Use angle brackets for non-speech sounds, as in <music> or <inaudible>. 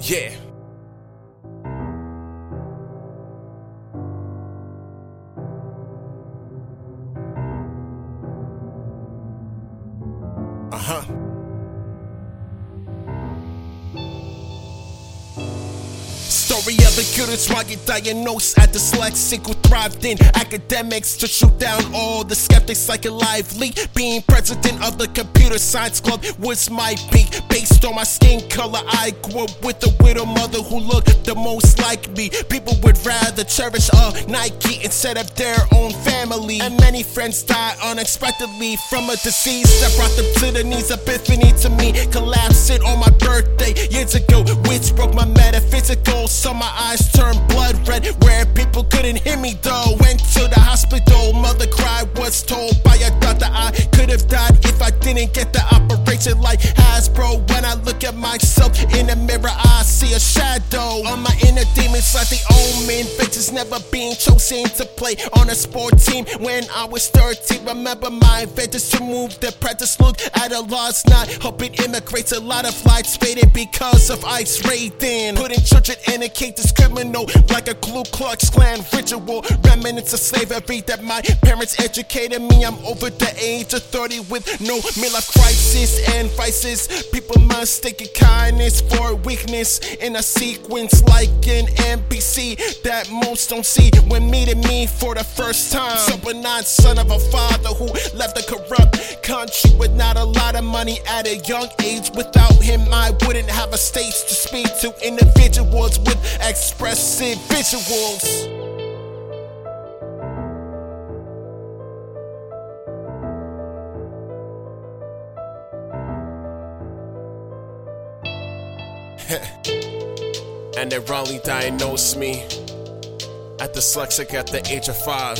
Yeah. Uh huh. Of the cutest why get diagnosed at dyslexic who thrived in academics to shoot down all the skeptics like a lively. Being president of the computer science club was my peak. Based on my skin color, I grew up with a widow mother who looked the most like me. People would rather cherish a Nike instead of their own family. And many friends died unexpectedly from a disease that brought them to the knees. Epiphany to me, collapsing on my birthday years ago, which broke my metaphysical. So my eyes turned blood red, where people couldn't hear me though. Went to the hospital, mother cried, was told by a doctor I could have died if I didn't get the operation like Hasbro. When I look at myself in the mirror, I see a shadow on my inner demons like the omen. Bitches never being chosen to play on a sport team. When I was 13, remember my advantage to move the practice look at a lost night. Hoping immigrates a lot of lights faded because of ice raiding. Putting children in a cage is criminal like a Ku Klux Klan ritual. Remnants of slavery that my parents educated me. I'm over the age of 30 with no midlife crisis and vices. People mistaken kindness for weakness in a sequence like an NPC that most don't see when meeting me for the first time. Benign son of a father who left a corrupt country with not a lot of money at a young age. Without him, I wouldn't have a stage to speak to individuals with expressive visuals. <laughs> and they wrongly diagnosed me at dyslexic at the age of five.